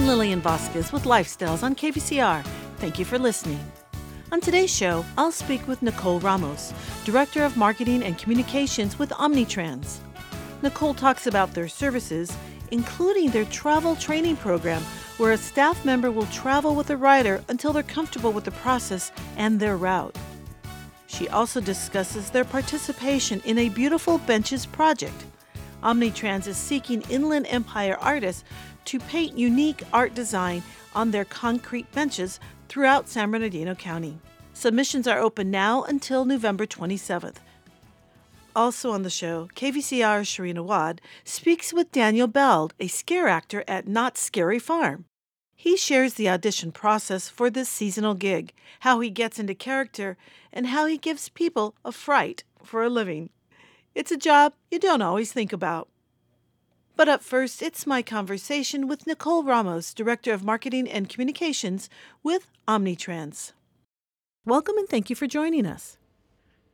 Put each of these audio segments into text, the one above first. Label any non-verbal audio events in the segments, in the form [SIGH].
I'm Lillian Vasquez with Lifestyles on KVCR. Thank you for listening. On today's show, I'll speak with Nicole Ramos, Director of Marketing and Communications with Omnitrans. Nicole talks about their services, including their travel training program, where a staff member will travel with a rider until they're comfortable with the process and their route. She also discusses their participation in a Beautiful Benches project. Omnitrans is seeking Inland Empire artists to paint unique art design on their concrete benches throughout San Bernardino County. Submissions are open now until November 27th. Also on the show, KVCR's Sharina Wad speaks with Daniel Beld, a scare actor at Knott's Scary Farm. He shares the audition process for this seasonal gig, how he gets into character, and how he gives people a fright for a living. It's a job you don't always think about. But up first, it's my conversation with Nicole Ramos, Director of Marketing and Communications with Omnitrans. Welcome and thank you for joining us.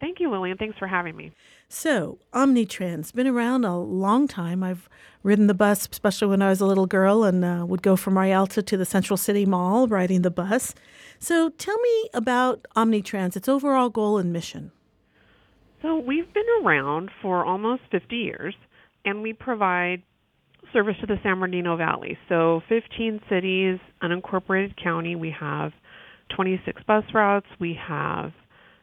Thank you, Lillian. Thanks for having me. So, Omnitrans been around a long time. I've ridden the bus, especially when I was a little girl, and uh, would go from Rialto to the Central City Mall riding the bus. So, tell me about Omnitrans, its overall goal and mission. So, we've been around for almost 50 years, and we provide service to the San Bernardino Valley. So, 15 cities, unincorporated county. We have 26 bus routes. We have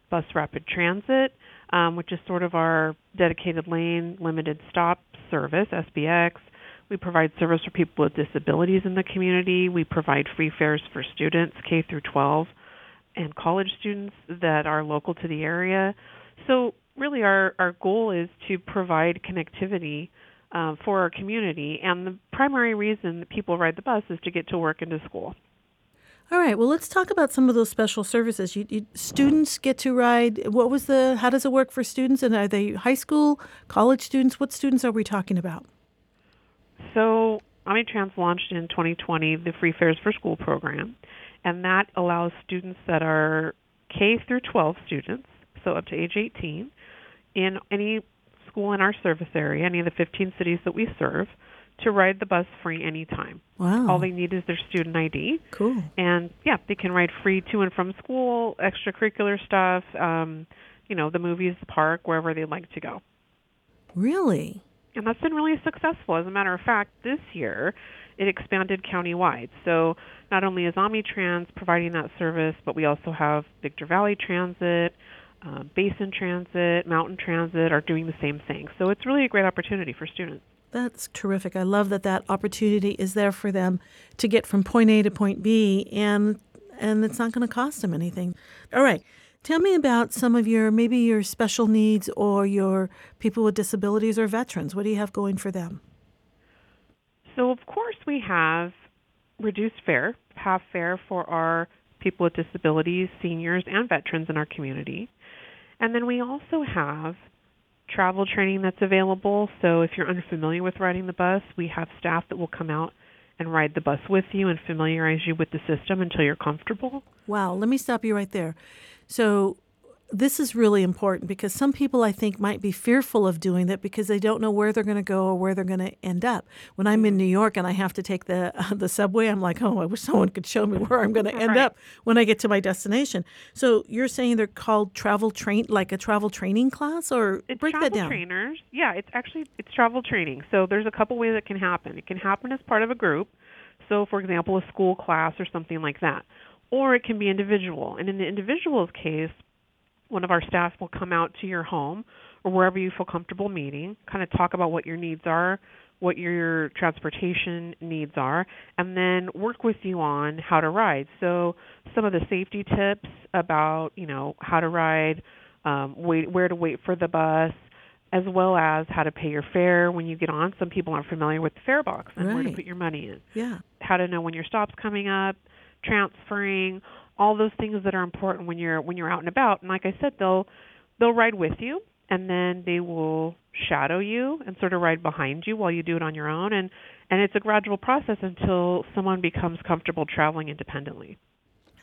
bus rapid transit, um, which is sort of our dedicated lane limited stop service, SBX. We provide service for people with disabilities in the community. We provide free fares for students K through 12 and college students that are local to the area. So really our, our goal is to provide connectivity uh, for our community and the primary reason that people ride the bus is to get to work and to school. All right. Well, let's talk about some of those special services. You, you, students get to ride. What was the? How does it work for students? And are they high school, college students? What students are we talking about? So, Omnitrans launched in 2020 the Free Fares for School program, and that allows students that are K through 12 students, so up to age 18, in any school in our service area, any of the 15 cities that we serve, to ride the bus free anytime. Wow. All they need is their student ID. Cool. And yeah, they can ride free to and from school, extracurricular stuff, um, you know, the movies, the park, wherever they'd like to go. Really? And that's been really successful. As a matter of fact, this year it expanded countywide. So not only is Omnitrans providing that service, but we also have Victor Valley Transit, uh, Basin Transit, Mountain Transit are doing the same thing. So it's really a great opportunity for students. That's terrific. I love that that opportunity is there for them to get from point A to point B, and and it's not going to cost them anything. All right. Tell me about some of your maybe your special needs or your people with disabilities or veterans. What do you have going for them? So of course we have reduced fare, half fare for our people with disabilities, seniors, and veterans in our community. And then we also have travel training that's available. So if you're unfamiliar with riding the bus, we have staff that will come out and ride the bus with you and familiarize you with the system until you're comfortable. Wow, let me stop you right there. So this is really important because some people I think might be fearful of doing that because they don't know where they're going to go or where they're going to end up. When I'm in New York and I have to take the uh, [LAUGHS] the subway, I'm like, oh, I wish someone could show me where I'm going [LAUGHS] to end right. up when I get to my destination. So you're saying they're called travel train, like a travel training class, or it's break travel that down. trainers. Yeah, it's actually it's travel training. So there's a couple ways it can happen. It can happen as part of a group. So for example, a school class or something like that. Or it can be individual. And in the individual's case, one of our staff will come out to your home or wherever you feel comfortable meeting, kind of talk about what your needs are, what your transportation needs are, and then work with you on how to ride. So some of the safety tips about, you know, how to ride, um, wait, where to wait for the bus, as well as how to pay your fare when you get on. Some people aren't familiar with the fare box and right. where to put your money in. Yeah. How to know when your stop's coming up, transferring, all those things that are important when you're when you're out and about. And like I said, they'll they'll ride with you and then they will shadow you and sort of ride behind you while you do it on your own and and it's a gradual process until someone becomes comfortable traveling independently.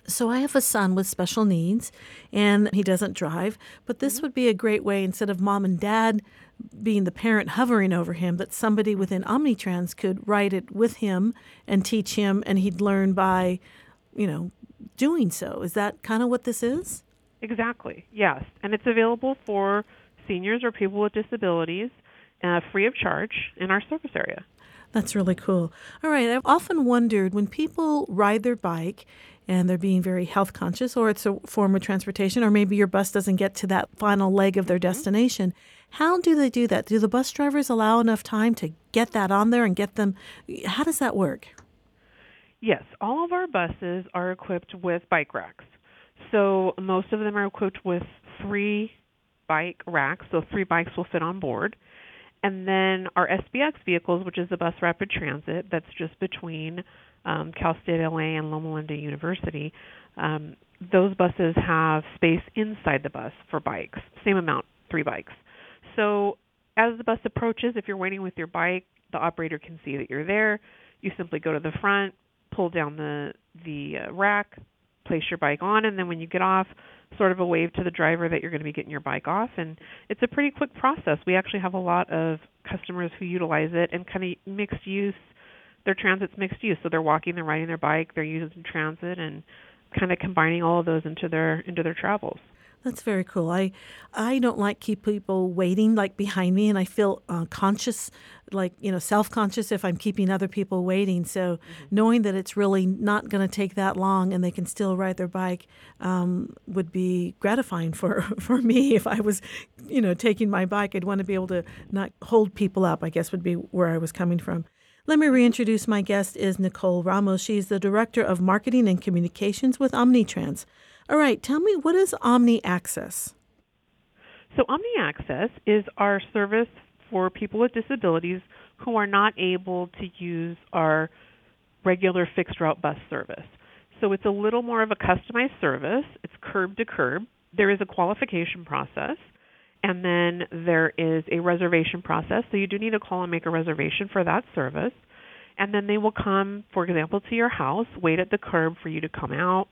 So I have a son with special needs and he doesn't drive, but this mm-hmm. would be a great way instead of mom and dad being the parent hovering over him that somebody within Omnitrans could write it with him and teach him and he'd learn by, you know, doing so. Is that kind of what this is? Exactly. Yes. And it's available for seniors or people with disabilities uh, free of charge in our service area. That's really cool. All right, I've often wondered when people ride their bike and they're being very health conscious, or it's a form of transportation, or maybe your bus doesn't get to that final leg of their mm-hmm. destination. How do they do that? Do the bus drivers allow enough time to get that on there and get them? How does that work? Yes, all of our buses are equipped with bike racks. So most of them are equipped with three bike racks, so three bikes will fit on board. And then our SBX vehicles, which is the bus rapid transit, that's just between um, Cal State LA and Loma Linda University. Um, those buses have space inside the bus for bikes, same amount, three bikes. So as the bus approaches, if you're waiting with your bike, the operator can see that you're there. You simply go to the front, pull down the the uh, rack, place your bike on, and then when you get off, sort of a wave to the driver that you're going to be getting your bike off. And it's a pretty quick process. We actually have a lot of customers who utilize it and kind of mixed use. Their transit's mixed use, so they're walking, they're riding their bike, they're using transit, and kind of combining all of those into their into their travels. That's very cool. I I don't like keep people waiting like behind me, and I feel uh, conscious, like you know, self conscious if I'm keeping other people waiting. So mm-hmm. knowing that it's really not going to take that long, and they can still ride their bike, um, would be gratifying for [LAUGHS] for me. If I was, you know, taking my bike, I'd want to be able to not hold people up. I guess would be where I was coming from. Let me reintroduce my guest is Nicole Ramos. She's the director of marketing and communications with Omnitrans. All right, tell me what is Omni Access? So Omni Access is our service for people with disabilities who are not able to use our regular fixed route bus service. So it's a little more of a customized service. It's curb to curb. There is a qualification process and then there is a reservation process. So you do need to call and make a reservation for that service. And then they will come, for example, to your house, wait at the curb for you to come out,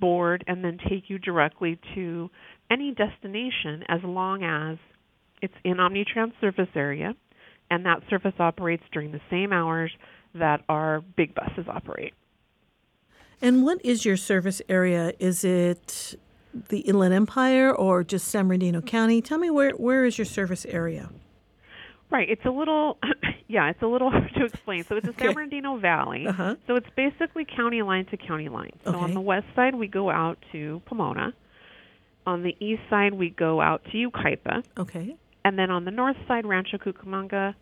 board and then take you directly to any destination as long as it's in Omnitrans service area and that service operates during the same hours that our big buses operate. And what is your service area? Is it the Inland Empire or just San Bernardino County? Tell me where where is your service area? Right. It's a little, [LAUGHS] yeah, it's a little [LAUGHS] hard to explain. So it's the okay. San Bernardino Valley. Uh-huh. So it's basically county line to county line. So okay. on the west side, we go out to Pomona. On the east side, we go out to Yucaipa. Okay. And then on the north side, Rancho Cucamonga.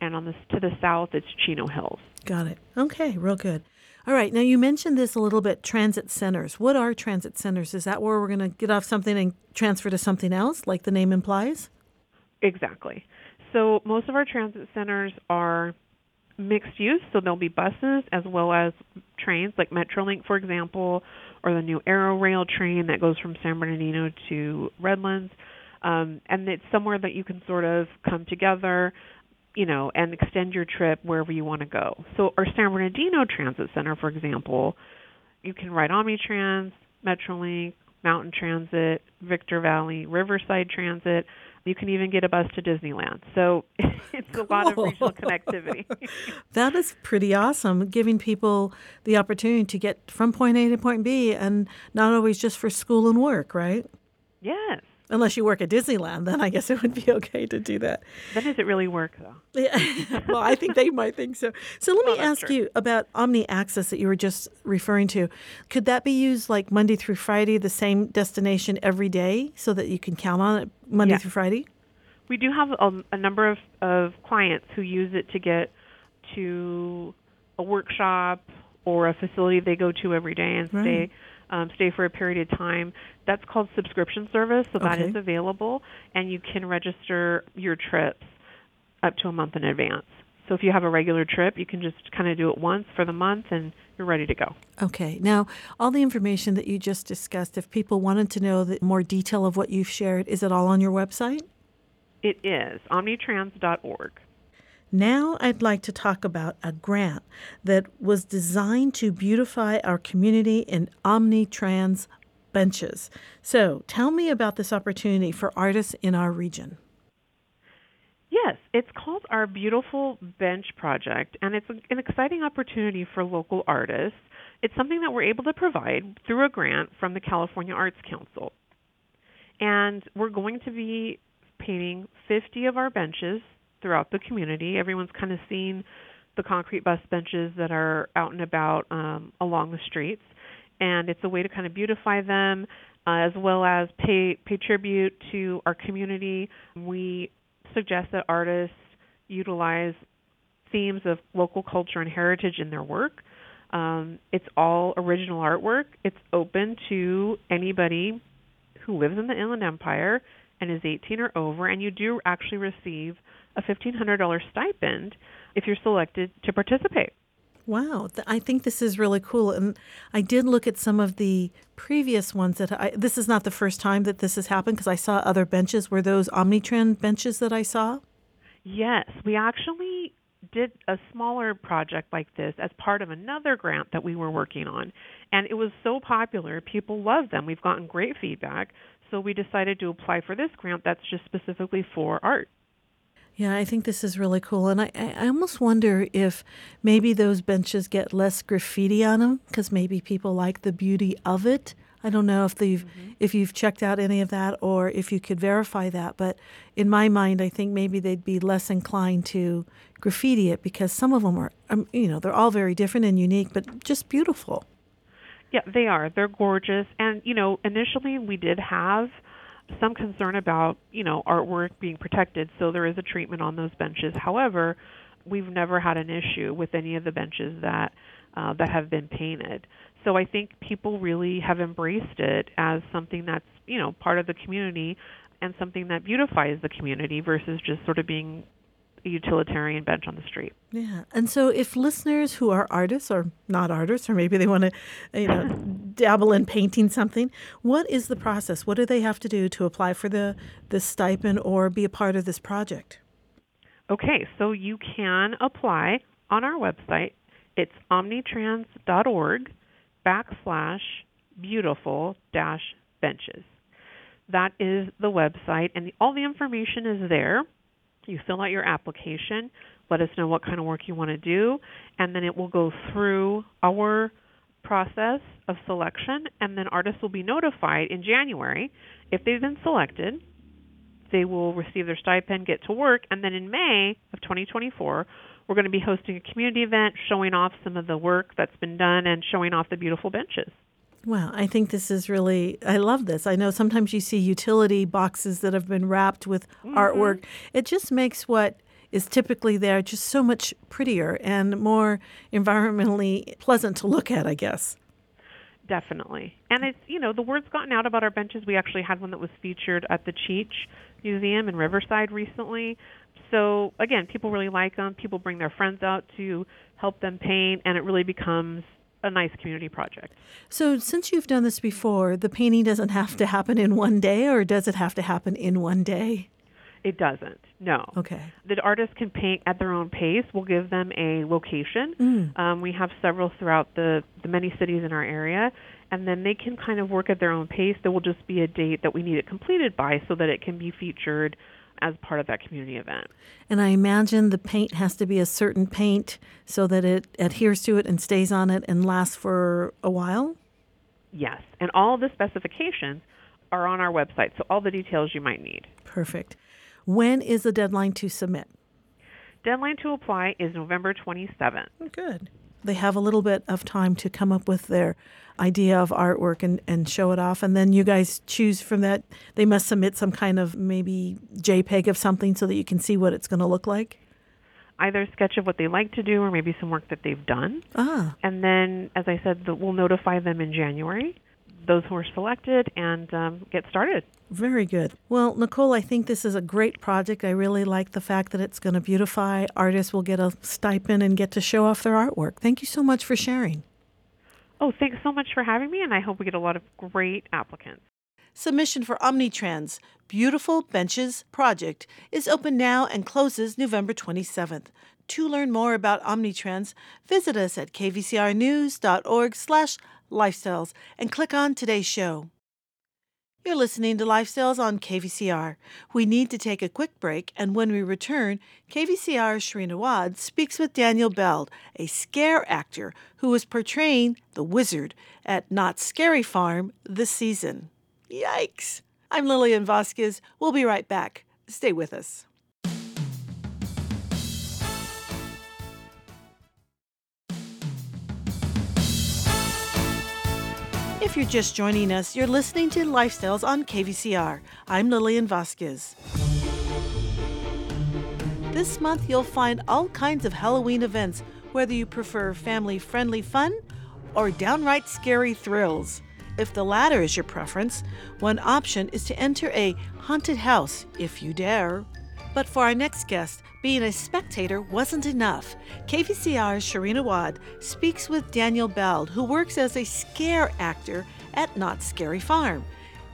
And on the to the south, it's Chino Hills. Got it. Okay, real good. All right. Now you mentioned this a little bit. Transit centers. What are transit centers? Is that where we're going to get off something and transfer to something else, like the name implies? Exactly. So most of our transit centers are mixed use, so there'll be buses as well as trains, like Metrolink, for example, or the new Arrow Rail train that goes from San Bernardino to Redlands. Um, and it's somewhere that you can sort of come together, you know, and extend your trip wherever you want to go. So our San Bernardino Transit Center, for example, you can ride Omnitrans, Metrolink, Mountain Transit, Victor Valley, Riverside Transit. You can even get a bus to Disneyland. So [LAUGHS] it's cool. a lot of regional [LAUGHS] connectivity. that is pretty awesome, giving people the opportunity to get from point A to point B and not always just for school and work, right? Yes. Unless you work at Disneyland, then I guess it would be [LAUGHS] okay to do that. Then does it really work, though? Yeah. [LAUGHS] well, I think they might think so. So let me ask true. you about Omni Access that you were just referring to. Could that be used like Monday through Friday, the same destination every day, so that you can count on it Monday yes. through Friday? We do have a, a number of, of clients who use it to get to a workshop or a facility they go to every day and right. stay um, stay for a period of time. That's called subscription service, so that is available, and you can register your trips up to a month in advance. So if you have a regular trip, you can just kind of do it once for the month and you're ready to go. Okay. Now, all the information that you just discussed, if people wanted to know the more detail of what you've shared, is it all on your website? It is omnitrans.org. Now I'd like to talk about a grant that was designed to beautify our community in Omnitrans benches. So tell me about this opportunity for artists in our region. Yes, it's called our Beautiful Bench Project, and it's an exciting opportunity for local artists. It's something that we're able to provide through a grant from the California Arts Council. And we're going to be painting 50 of our benches throughout the community. Everyone's kind of seen the concrete bus benches that are out and about um, along the streets, and it's a way to kind of beautify them uh, as well as pay pay tribute to our community. We suggest that artists utilize themes of local culture and heritage in their work. Um, it's all original artwork. It's open to anybody who lives in the Inland Empire and is 18 or over, and you do actually receive a $1,500 stipend if you're selected to participate. Wow, I think this is really cool. And I did look at some of the previous ones that I, this is not the first time that this has happened because I saw other benches. Were those Omnitrans benches that I saw? Yes, we actually did a smaller project like this as part of another grant that we were working on. And it was so popular, people loved them. We've gotten great feedback. So we decided to apply for this grant that's just specifically for art. Yeah, I think this is really cool. And I, I almost wonder if maybe those benches get less graffiti on them because maybe people like the beauty of it. I don't know if you've mm-hmm. if you've checked out any of that or if you could verify that, but in my mind, I think maybe they'd be less inclined to graffiti it because some of them are, um, you know, they're all very different and unique, but just beautiful. Yeah, they are. They're gorgeous, and you know, initially we did have some concern about you know artwork being protected, so there is a treatment on those benches. However, we've never had an issue with any of the benches that uh, that have been painted. So I think people really have embraced it as something that's you know part of the community and something that beautifies the community versus just sort of being utilitarian bench on the street. Yeah. And so if listeners who are artists or not artists, or maybe they want to, you know, [LAUGHS] dabble in painting something, what is the process? What do they have to do to apply for the, the stipend or be a part of this project? Okay, so you can apply on our website. It's omnitrans.org backslash beautiful dash benches. That is the website, and all the information is there. You fill out your application, let us know what kind of work you want to do, and then it will go through our process of selection, and then artists will be notified in January if they've been selected. They will receive their stipend, get to work, and then in May of 2024, we're going to be hosting a community event showing off some of the work that's been done and showing off the beautiful benches. Well, I think this is really, I love this. I know sometimes you see utility boxes that have been wrapped with mm-hmm. artwork. It just makes what is typically there just so much prettier and more environmentally pleasant to look at, I guess. Definitely. And it's, you know, the word's gotten out about our benches. We actually had one that was featured at the Cheech Museum in Riverside recently. So, again, people really like them. People bring their friends out to help them paint, and it really becomes a nice community project. So, since you've done this before, the painting doesn't have to happen in one day, or does it have to happen in one day? It doesn't. No. Okay. The artists can paint at their own pace. We'll give them a location. Mm. Um, we have several throughout the the many cities in our area, and then they can kind of work at their own pace. There will just be a date that we need it completed by, so that it can be featured as part of that community event. And I imagine the paint has to be a certain paint so that it adheres to it and stays on it and lasts for a while? Yes. And all the specifications are on our website, so all the details you might need. Perfect. When is the deadline to submit? Deadline to apply is November 27th. Good they have a little bit of time to come up with their idea of artwork and, and show it off. And then you guys choose from that. They must submit some kind of maybe JPEG of something so that you can see what it's going to look like. Either a sketch of what they like to do or maybe some work that they've done. Ah. And then, as I said, we'll notify them in January those who are selected and um, get started. Very good. Well, Nicole, I think this is a great project. I really like the fact that it's going to beautify. Artists will get a stipend and get to show off their artwork. Thank you so much for sharing. Oh, thanks so much for having me, and I hope we get a lot of great applicants. Submission for Omnitrans Beautiful Benches project is open now and closes November 27th. To learn more about Omnitrans, visit us at kvcrnews.org/lifestyles and click on today's show. You're listening to Lifestyles on KVCR. We need to take a quick break, and when we return, KVCR's Sharina Wad speaks with Daniel Beld, a scare actor who is portraying the wizard at Knott's Scary Farm this season. Yikes! I'm Lillian Vasquez. We'll be right back. Stay with us. If you're just joining us, you're listening to Lifestyles on KVCR. I'm Lillian Vasquez. This month, you'll find all kinds of Halloween events, whether you prefer family friendly fun or downright scary thrills. If the latter is your preference, one option is to enter a haunted house if you dare. But for our next guest, being a spectator wasn't enough. KVCR's Sharina Wad speaks with Daniel Beld, who works as a scare actor at Knott's Scary Farm.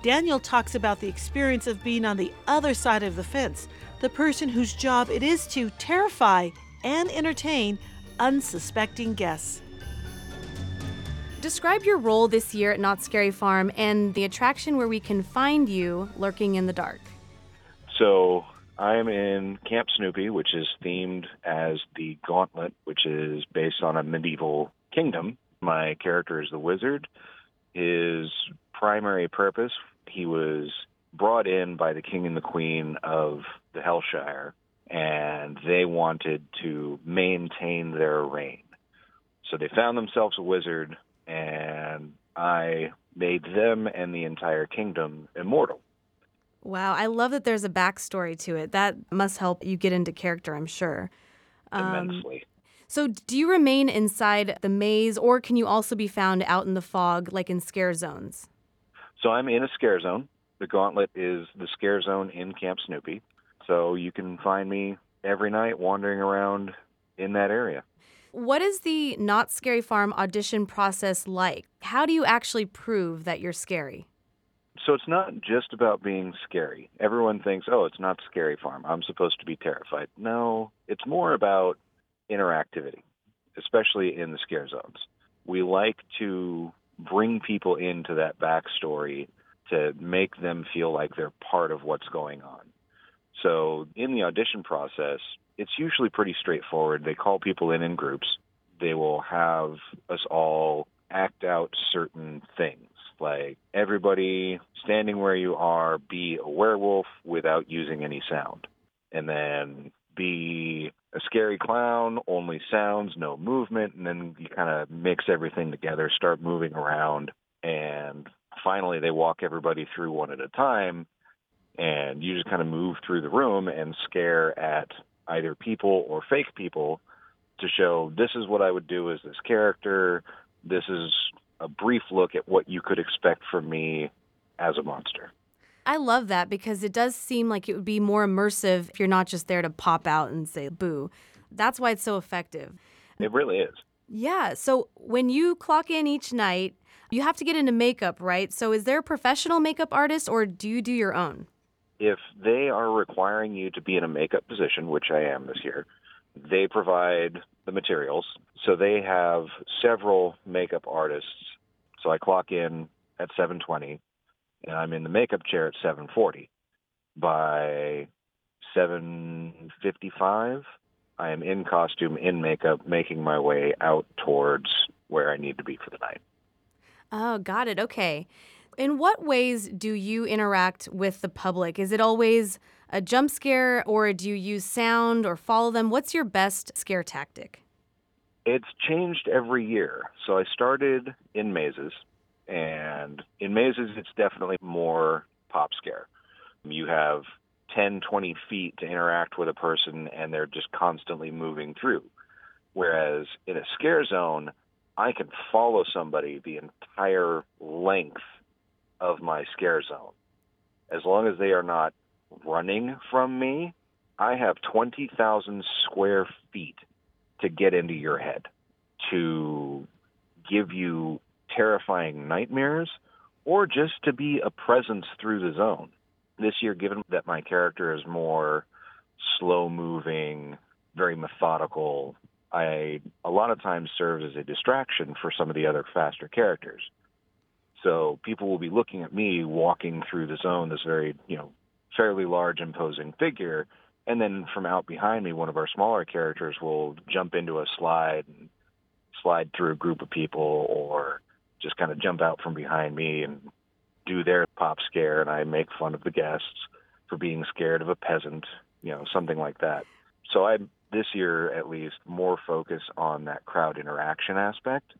Daniel talks about the experience of being on the other side of the fence, the person whose job it is to terrify and entertain unsuspecting guests. Describe your role this year at Knott's Scary Farm and the attraction where we can find you lurking in the dark. So, I'm in Camp Snoopy, which is themed as the Gauntlet, which is based on a medieval kingdom. My character is the wizard. His primary purpose, he was brought in by the king and the queen of the Hellshire, and they wanted to maintain their reign. So they found themselves a wizard, and I made them and the entire kingdom immortal. Wow, I love that there's a backstory to it. That must help you get into character, I'm sure. Um, Immensely. So, do you remain inside the maze, or can you also be found out in the fog, like in scare zones? So, I'm in a scare zone. The Gauntlet is the scare zone in Camp Snoopy. So, you can find me every night wandering around in that area. What is the Knott's Scary Farm audition process like? How do you actually prove that you're scary? So it's not just about being scary. Everyone thinks, oh, it's Knott's Scary Farm. I'm supposed to be terrified. No, it's more about interactivity, especially in the scare zones. We like to bring people into that backstory to make them feel like they're part of what's going on. So in the audition process, it's usually pretty straightforward. They call people in in groups. They will have us all act out certain things like everybody standing where you are, be a werewolf without using any sound. And then be a scary clown, only sounds, no movement. And then you kind of mix everything together, start moving around. And finally, they walk everybody through one at a time. And you just kind of move through the room and scare at either people or fake people to show this is what I would do as this character. This is a brief look at what you could expect from me as a monster. I love that because it does seem like it would be more immersive if you're not just there to pop out and say boo. That's why it's so effective. It really is. Yeah. So when you clock in each night, you have to get into makeup, right? So is there a professional makeup artist or do you do your own? If they are requiring you to be in a makeup position, which I am this year, they provide the materials. So they have several makeup artists so I clock in at 7:20, and I'm in the makeup chair at 7:40. By 7:55, I am in costume, in makeup, making my way out towards where I need to be for the night. Oh, got it. Okay. In what ways do you interact with the public? Is it always a jump scare, or do you use sound or follow them? What's your best scare tactic? It's changed every year. So I started in mazes, and in mazes, it's definitely more pop scare. You have 10, 20 feet to interact with a person, and they're just constantly moving through. Whereas in a scare zone, I can follow somebody the entire length of my scare zone. As long as they are not running from me, I have 20,000 square feet to get into your head, to give you terrifying nightmares, or just to be a presence through the zone. This year, given that my character is more slow moving, very methodical, I a lot of times serve as a distraction for some of the other faster characters. So people will be looking at me walking through the zone, this very, you know, fairly large, imposing figure, and then from out behind me, one of our smaller characters will jump into a slide and slide through a group of people, or just kind of jump out from behind me and do their pop scare, and I make fun of the guests for being scared of a peasant, you know, something like that. So I this year at least more focus on that crowd interaction aspect.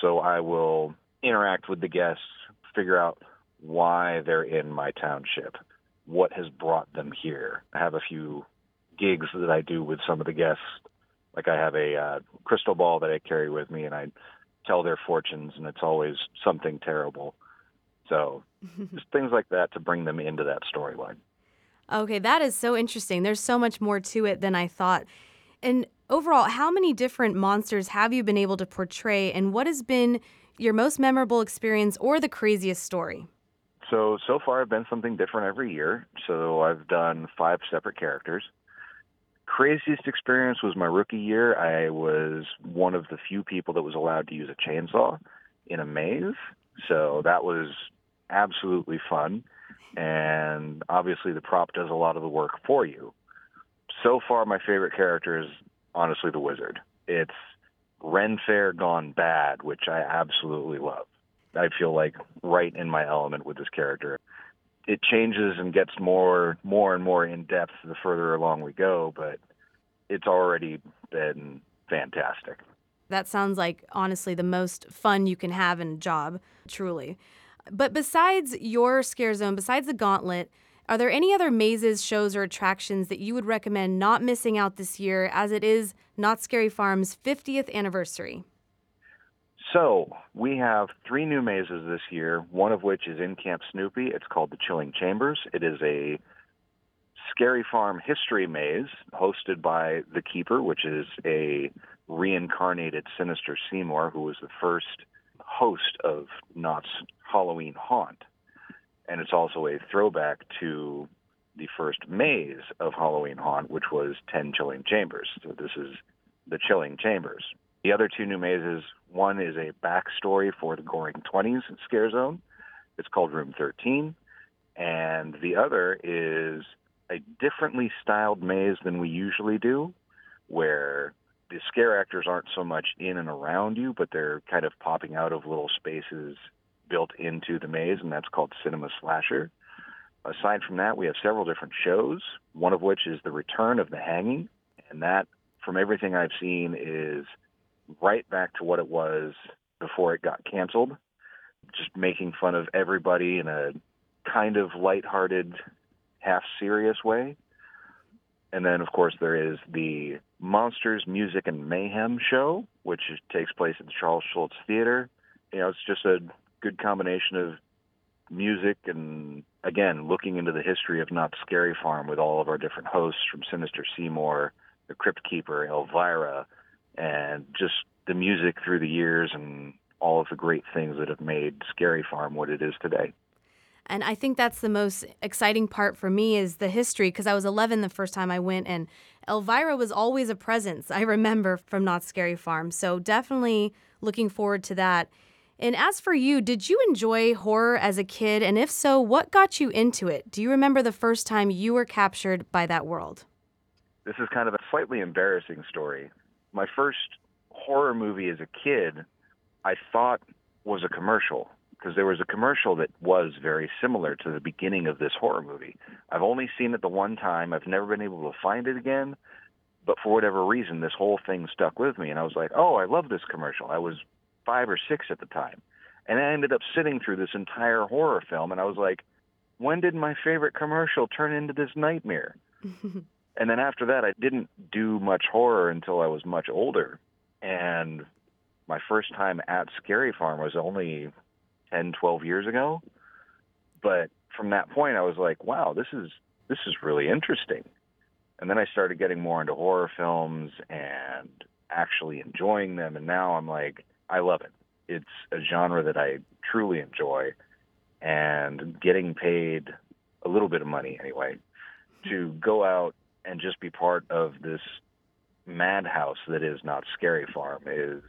So I will interact with the guests, figure out why they're in my township, what has brought them here. I have a few gigs that I do with some of the guests. Like I have a uh, crystal ball that I carry with me, and I tell their fortunes, and it's always something terrible. So [LAUGHS] just things like that to bring them into that storyline. Okay, that is so interesting. There's so much more to it than I thought. And overall, how many different monsters have you been able to portray, and what has been your most memorable experience or the craziest story? So, so far I've been something different every year. So I've done five separate characters. Craziest experience was my rookie year. I was one of the few people that was allowed to use a chainsaw in a maze. So that was absolutely fun. And obviously the prop does a lot of the work for you. So far my favorite character is honestly the wizard. It's Ren Fair gone bad, which I absolutely love. I feel like right in my element with this character. It changes and gets more more and more in depth the further along we go, but it's already been fantastic. That sounds like honestly the most fun you can have in a job, truly. But besides your scare zone, besides the gauntlet, are there any other mazes, shows, or attractions that you would recommend not missing out this year as it is Knott's Scary Farm's 50th anniversary? So we have three new mazes this year, one of which is in Camp Snoopy. It's called the Chilling Chambers. It is a Scary Farm history maze hosted by the Keeper, which is a reincarnated Sinister Seymour, who was the first host of Knott's Halloween Haunt. And it's also a throwback to the first maze of Halloween Haunt, which was 10 Chilling Chambers. So this is the Chilling Chambers. The other two new mazes, one is a backstory for the Goring 20s scare zone. It's called Room 13. And the other is a differently styled maze than we usually do, where the scare actors aren't so much in and around you, but they're kind of popping out of little spaces built into the maze, and that's called Cinema Slasher. Aside from that, we have several different shows, one of which is The Return of the Hanging, and that, from everything I've seen, is right back to what it was before it got canceled. Just making fun of everybody in a kind of lighthearted, half serious way. And then, of course, there is the Monsters Music and Mayhem show, which takes place at the Charles Schulz Theater. You know, it's just a good combination of music and, again, looking into the history of Knott's Scary Farm with all of our different hosts from Sinister Seymour, the Crypt Keeper, Elvira, and just the music through the years and all of the great things that have made Scary Farm what it is today. And I think that's the most exciting part for me is the history because I was 11 the first time I went and Elvira was always a presence. I remember from Knott's Scary Farm. So definitely looking forward to that. And as for you, did you enjoy horror as a kid? And if so, what got you into it? Do you remember the first time you were captured by that world? This is kind of a slightly embarrassing story. My first horror movie as a kid, I thought was a commercial because there was a commercial that was very similar to the beginning of this horror movie. I've only seen it the one time. I've never been able to find it again. But for whatever reason, this whole thing stuck with me. And I was like, oh, I love this commercial. I was five or six at the time. And I ended up sitting through this entire horror film. And I was like, when did my favorite commercial turn into this nightmare? [LAUGHS] and then after that, I didn't do much horror until I was much older. And my first time at Scary Farm was only 10, 12 years ago. But from that point, I was like, wow, this is this is really interesting. And then I started getting more into horror films and actually enjoying them. And now I'm like, I love it. It's a genre that I truly enjoy, and getting paid a little bit of money anyway to go out and just be part of this madhouse that is Knott's Scary Farm is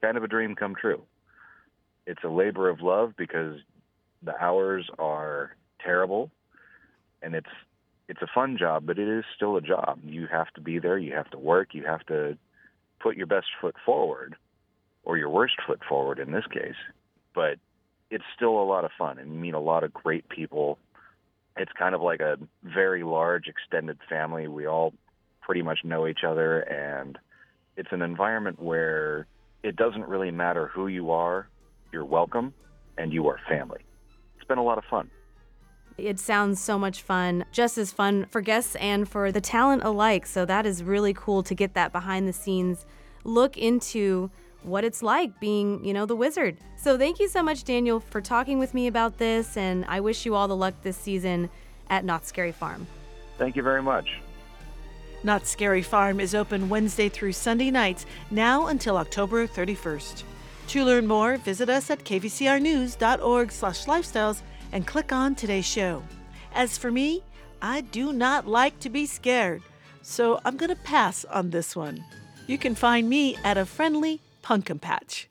kind of a dream come true. It's a labor of love because the hours are terrible and it's it's a fun job, but it is still a job. You have to be there, you have to work, you have to put your best foot forward or your worst foot forward in this case. But it's still a lot of fun and meet a lot of great people. It's kind of like a very large extended family. We all pretty much know each other and it's an environment where it doesn't really matter who you are, you're welcome and you are family. It's been a lot of fun. It sounds so much fun, just as fun for guests and for the talent alike. So that is really cool to get that behind the scenes look into what it's like being, you know, the wizard. So thank you so much, Daniel, for talking with me about this. And I wish you all the luck this season at Knott's Scary Farm. Thank you very much. Knott's Scary Farm is open Wednesday through Sunday nights, now until October 31st. To learn more, visit us at kvcrnews.org slash lifestyles and click on today's show. As for me, I do not like to be scared, so I'm going to pass on this one. You can find me at a friendly pumpkin patch.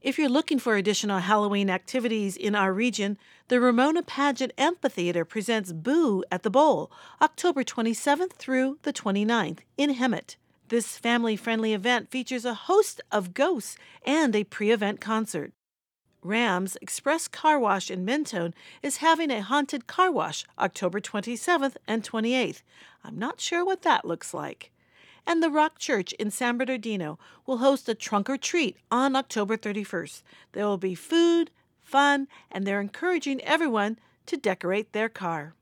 If you're looking for additional Halloween activities in our region, the Ramona Pageant Amphitheater presents Boo at the Bowl, October 27th through the 29th in Hemet. This family friendly event features a host of ghosts and a pre event concert. Rams Express Car Wash in Mentone is having a haunted car wash October 27th and 28th. I'm not sure what that looks like. And the Rock Church in San Bernardino will host a trunk or treat on October 31st. There will be food, fun, and they're encouraging everyone to decorate their car.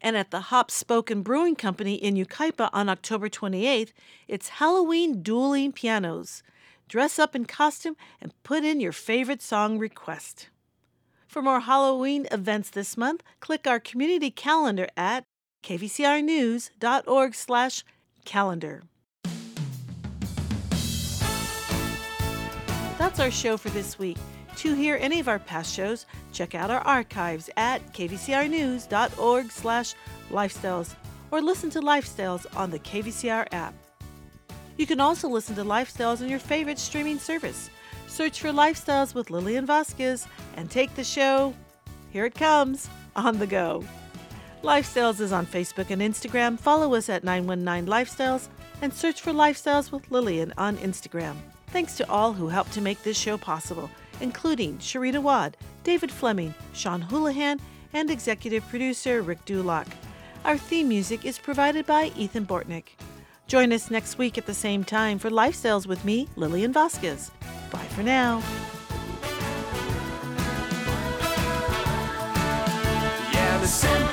And at the Hop Spoken Brewing Company in Yucaipa on October 28th, it's Halloween dueling pianos dress up in costume, and put in your favorite song request. For more Halloween events this month, click our community calendar at kvcrnews.org/calendar. That's our show for this week. To hear any of our past shows, check out our archives at kvcrnews.org slash lifestyles or listen to Lifestyles on the KVCR app. You can also listen to Lifestyles on your favorite streaming service. Search for Lifestyles with Lillian Vasquez and take the show, here it comes, on the go. Lifestyles is on Facebook and Instagram. Follow us at 919 Lifestyles and search for Lifestyles with Lillian on Instagram. Thanks to all who helped to make this show possible, including Sharita Wad, David Fleming, Sean Houlihan, and executive producer Rick Dulock. Our theme music is provided by Ethan Bortnick. Join us next week at the same time for Lifestyles with me, Lillian Vasquez. Bye for now. Yeah,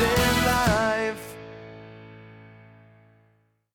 is